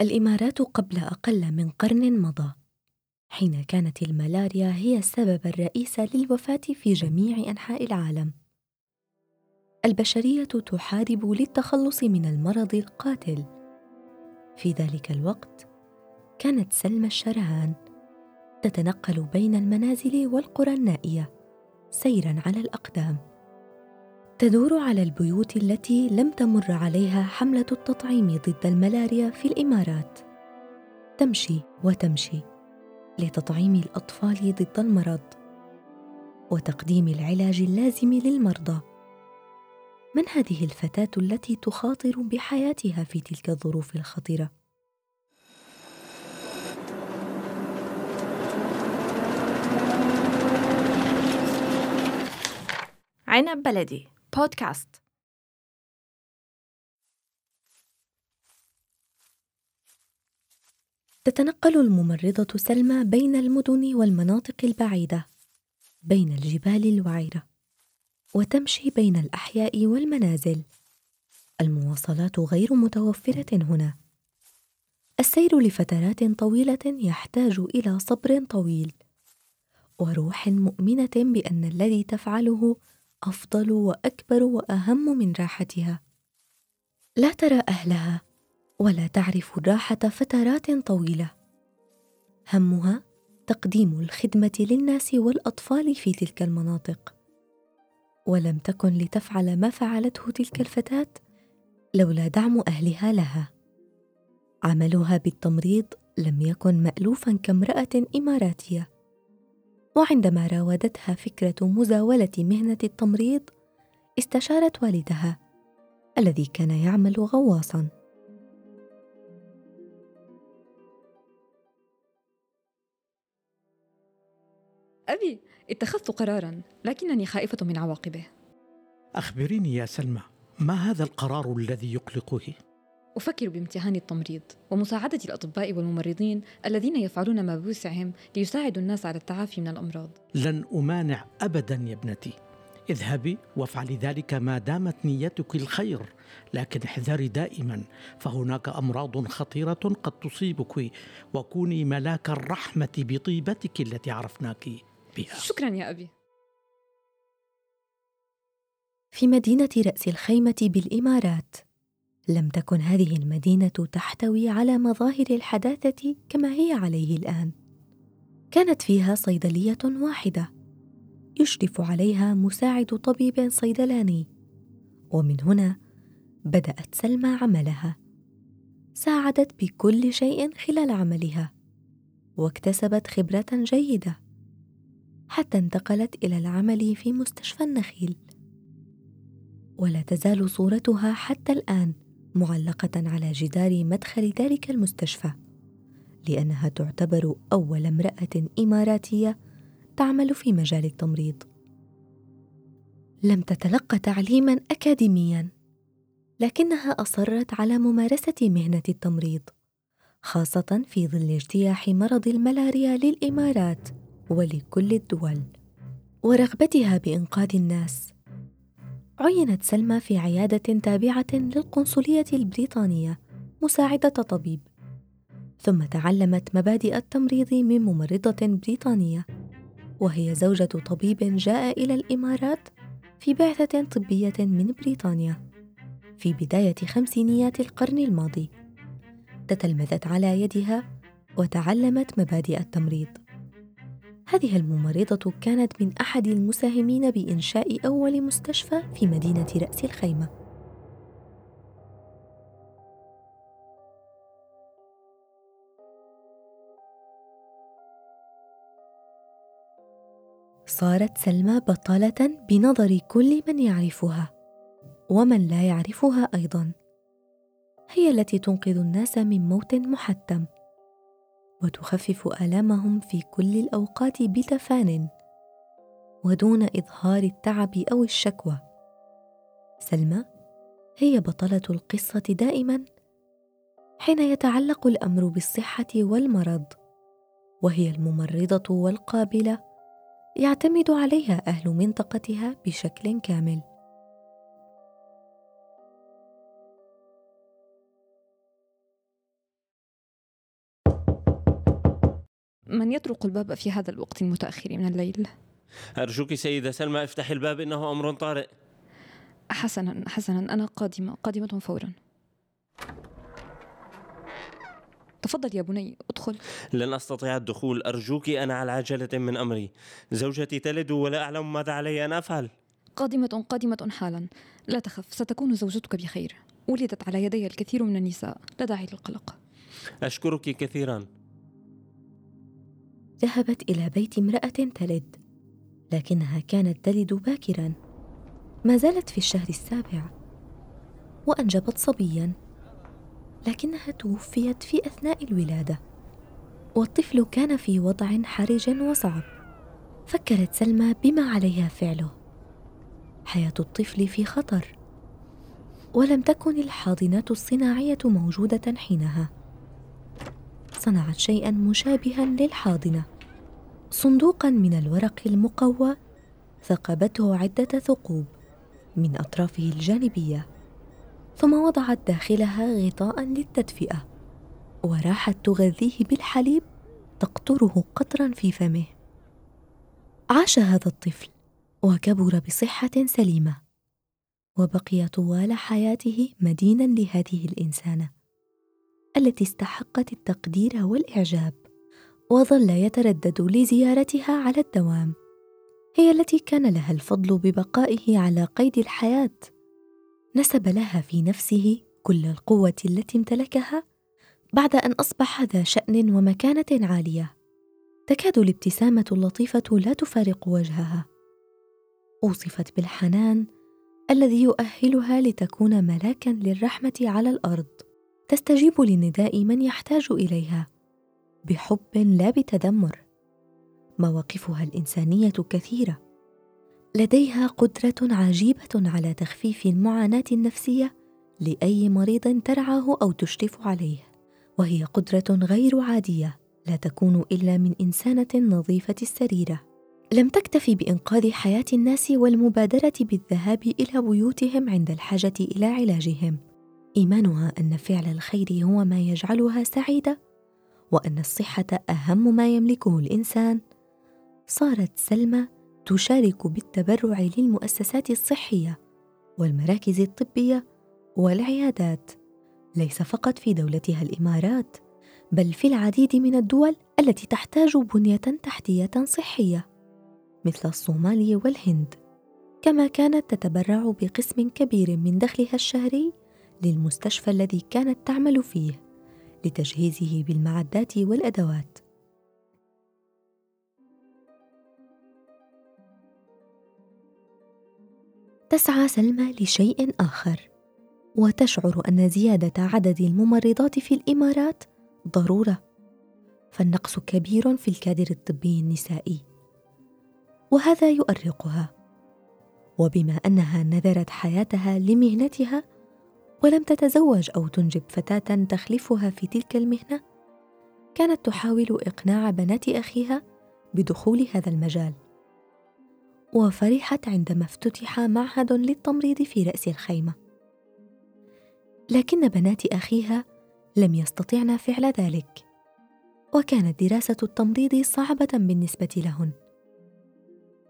الإمارات قبل أقل من قرن مضى حين كانت الملاريا هي السبب الرئيس للوفاة في جميع أنحاء العالم. البشرية تحارب للتخلص من المرض القاتل. في ذلك الوقت كانت سلمى الشرهان تتنقل بين المنازل والقرى النائية سيرا على الأقدام. تدور على البيوت التي لم تمر عليها حملة التطعيم ضد الملاريا في الإمارات. تمشي وتمشي لتطعيم الأطفال ضد المرض وتقديم العلاج اللازم للمرضى. من هذه الفتاة التي تخاطر بحياتها في تلك الظروف الخطره عنب بلدي. بودكاست تتنقل الممرضة سلمى بين المدن والمناطق البعيدة بين الجبال الوعرة وتمشي بين الأحياء والمنازل. المواصلات غير متوفرة هنا. السير لفترات طويلة يحتاج إلى صبر طويل وروح مؤمنة بأن الذي تفعله أفضل وأكبر وأهم من راحتها. لا ترى أهلها ولا تعرف الراحة فترات طويلة. همها تقديم الخدمة للناس والأطفال في تلك المناطق. ولم تكن لتفعل ما فعلته تلك الفتاة لولا دعم أهلها لها. عملها بالتمريض لم يكن مالوفا كامرأة إماراتية. وعندما راودتها فكرة مزاولة مهنة التمريض استشارت والدها الذي كان يعمل غواصا أبي اتخذت قرارا لكنني خائفة من عواقبه أخبريني يا سلمى ما هذا القرار الذي يقلقك؟ أفكر بامتهان التمريض ومساعدة الأطباء والممرضين الذين يفعلون ما بوسعهم ليساعدوا الناس على التعافي من الأمراض. لن أمانع أبدا يا ابنتي. اذهبي وافعلي ذلك ما دامت نيتك الخير لكن احذري دائما فهناك أمراض خطيرة قد تصيبك وكوني ملاك الرحمة بطيبتك التي عرفناك بها. شكرا يا أبي. في مدينة رأس الخيمة بالإمارات. لم تكن هذه المدينة تحتوي على مظاهر الحداثة كما هي عليه الآن. كانت فيها صيدلية واحدة. يشرف عليها مساعد طبيب صيدلاني. ومن هنا بدأت سلمى عملها. ساعدت بكل شيء خلال عملها. واكتسبت خبرة جيدة. حتى انتقلت إلى العمل في مستشفى النخيل. ولا تزال صورتها حتى الآن. معلقة على جدار مدخل ذلك المستشفى لأنها تعتبر أول امرأة إماراتية تعمل في مجال التمريض. لم تتلق تعليما اكاديميا لكنها أصرت على ممارسة مهنة التمريض خاصة في ظل اجتياح مرض الملاريا للإمارات ولكل الدول ورغبتها بإنقاذ الناس. عينت سلمى في عيادة تابعة للقنصلية البريطانية مساعدة طبيب. ثم تعلمت مبادئ التمريض من ممرضة بريطانية وهي زوجة طبيب جاء إلى الإمارات في بعثة طبية من بريطانيا في بداية خمسينيات القرن الماضي. تتلمذت على يدها وتعلمت مبادئ التمريض. هذه الممرضة كانت من أحد المساهمين بإنشاء أول مستشفى في مدينة رأس الخيمة. صارت سلمى بطلة بنظر كل من يعرفها ومن لا يعرفها أيضا. هي التي تنقذ الناس من موت محتم. وتخفف آلامهم في كل الأوقات بتفان ودون إظهار التعب أو الشكوى. سلمى هي بطلة القصة دائما حين يتعلق الأمر بالصحة والمرض وهي الممرضة والقابلة يعتمد عليها أهل منطقتها بشكل كامل. من يطرق الباب في هذا الوقت المتأخر من الليل؟ أرجوك سيدة سلمى افتحي الباب إنه أمر طارئ. حسنا حسنا أنا قادمة قادمة فورا. تفضل يا بني ادخل. لن أستطيع الدخول أرجوك أنا على عجلة من أمري. زوجتي تلد ولا أعلم ماذا علي أن أفعل. قادمة قادمة حالا. لا تخف ستكون زوجتك بخير. ولدت على يدي الكثير من النساء. لا داعي للقلق. أشكرك كثيرا. ذهبت إلى بيت امرأة تلد لكنها كانت تلد باكرا. ما زالت في الشهر السابع وأنجبت صبيا لكنها توفيت في أثناء الولادة. والطفل كان في وضع حرج وصعب فكرت سلمى بما عليها فعله. حياة الطفل في خطر ولم تكن الحاضنات الصناعية موجودة حينها. صنعت شيئا مشابها للحاضنة. صندوقا من الورق المقوى ثقبته عدة ثقوب من أطرافه الجانبية ثم وضعت داخلها غطاء للتدفئة وراحت تغذيه بالحليب تقطره قطرا في فمه. عاش هذا الطفل وكبر بصحة سليمة وبقي طوال حياته مدينا لهذه الإنسانة. التي استحقت التقدير والإعجاب وظل يتردد لزيارتها على الدوام. هي التي كان لها الفضل ببقائه على قيد الحياة. نسب لها في نفسه كل القوة التي امتلكها بعد أن أصبح ذا شأن ومكانة عالية. تكاد الابتسامة اللطيفة لا تفارق وجهها. أوصفت بالحنان الذي يؤهلها لتكون ملاكا للرحمة على الأرض. تستجيب لنداء من يحتاج إليها. بحب لا بتذمر. مواقفها الإنسانية كثيرة. لديها قدرة عجيبة على تخفيف المعاناة النفسية لأي مريض ترعاه أو تشرف عليه. وهي قدرة غير عادية لا تكون إلا من إنسانة نظيفة السريرة. لم تكتفي بإنقاذ حياة الناس والمبادرة بالذهاب إلى بيوتهم عند الحاجة إلى علاجهم. إيمانها أن فعل الخير هو ما يجعلها سعيدة وأن الصحة أهم ما يملكه الإنسان. صارت سلمى تشارك بالتبرع للمؤسسات الصحية والمراكز الطبية والعيادات. ليس فقط في دولتها الإمارات بل في العديد من الدول التي تحتاج بنية تحتية صحية مثل الصومال والهند. كما كانت تتبرع بقسم كبير من دخلها الشهري للمستشفى الذي كانت تعمل فيه لتجهيزه بالمعدات والأدوات. تسعى سلمى لشيء آخر وتشعر أن زيادة عدد الممرضات في الإمارات ضرورة فالنقص كبير في الكادر الطبي النسائي وهذا يؤرقها. وبما أنها نذرت حياتها لمهنتها ولم تتزوج أو تنجب فتاة تخلفها في تلك المهنة؟ كانت تحاول إقناع بنات أخيها بدخول هذا المجال. وفرحت عندما افتتح معهد للتمريض في رأس الخيمة. لكن بنات أخيها لم يستطعن فعل ذلك وكانت دراسة التمريض صعبة بالنسبة لهن.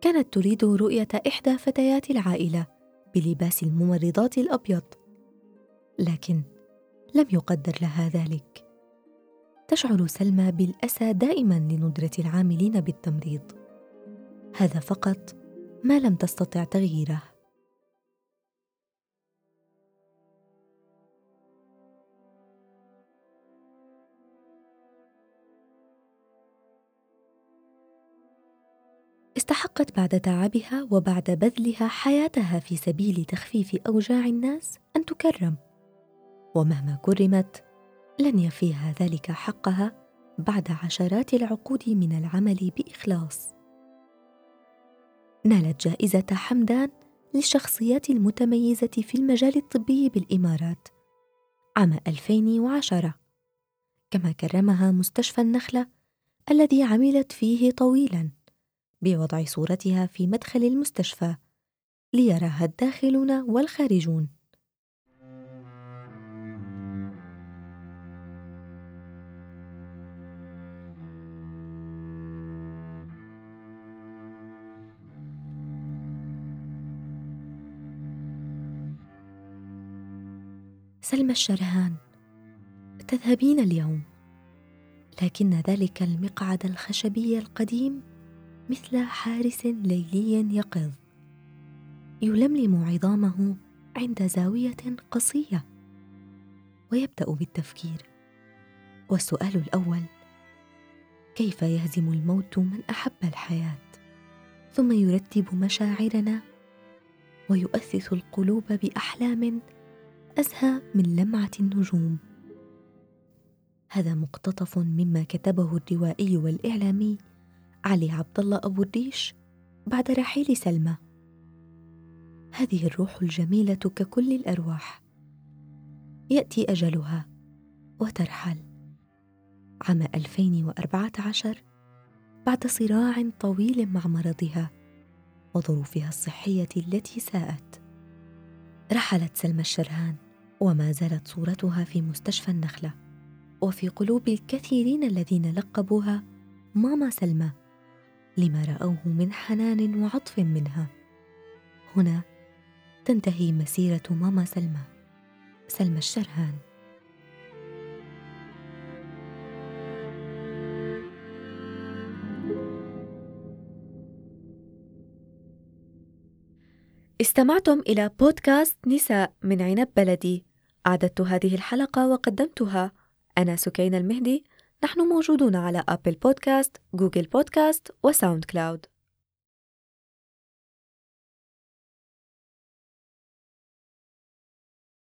كانت تريد رؤية إحدى فتيات العائلة بلباس الممرضات الأبيض. لكن لم يقدر لها ذلك. تشعر سلمى بالأسى دائما لندرة العاملين بالتمريض. هذا فقط ما لم تستطع تغييره. استحقت بعد تعبها وبعد بذلها حياتها في سبيل تخفيف أوجاع الناس أن تكرم. ومهما كرمت لن يفيها ذلك حقها بعد عشرات العقود من العمل بإخلاص. نالت جائزة حمدان للشخصيات المتميزة في المجال الطبي بالإمارات عام 2010 كما كرمها مستشفى النخلة الذي عملت فيه طويلا بوضع صورتها في مدخل المستشفى ليراها الداخلون والخارجون. سلمى الشرهان تذهبين اليوم. لكن ذلك المقعد الخشبي القديم مثل حارس ليلي يقظ. يلملم عظامه عند زاوية قصية ويبدأ بالتفكير. والسؤال الأول كيف يهزم الموت من أحب الحياة؟ ثم يرتب مشاعرنا ويؤسس القلوب بأحلام أزهى من لمعة النجوم. هذا مقتطف مما كتبه الروائي والإعلامي علي عبد الله أبو الريش بعد رحيل سلمى. هذه الروح الجميلة ككل الأرواح. يأتي أجلها وترحل. عام 2014 بعد صراع طويل مع مرضها وظروفها الصحية التي ساءت. رحلت سلمى الشرهان. وما زالت صورتها في مستشفى النخلة. وفي قلوب الكثيرين الذين لقبوها ماما سلمى لما رأوه من حنان وعطف منها. هنا تنتهي مسيرة ماما سلمى سلمى الشرهان. استمعتم إلى بودكاست نساء من عنب بلدي. أعددت هذه الحلقة وقدمتها. أنا سكينة المهدي. نحن موجودون على Apple Podcast، Google Podcast و SoundCloud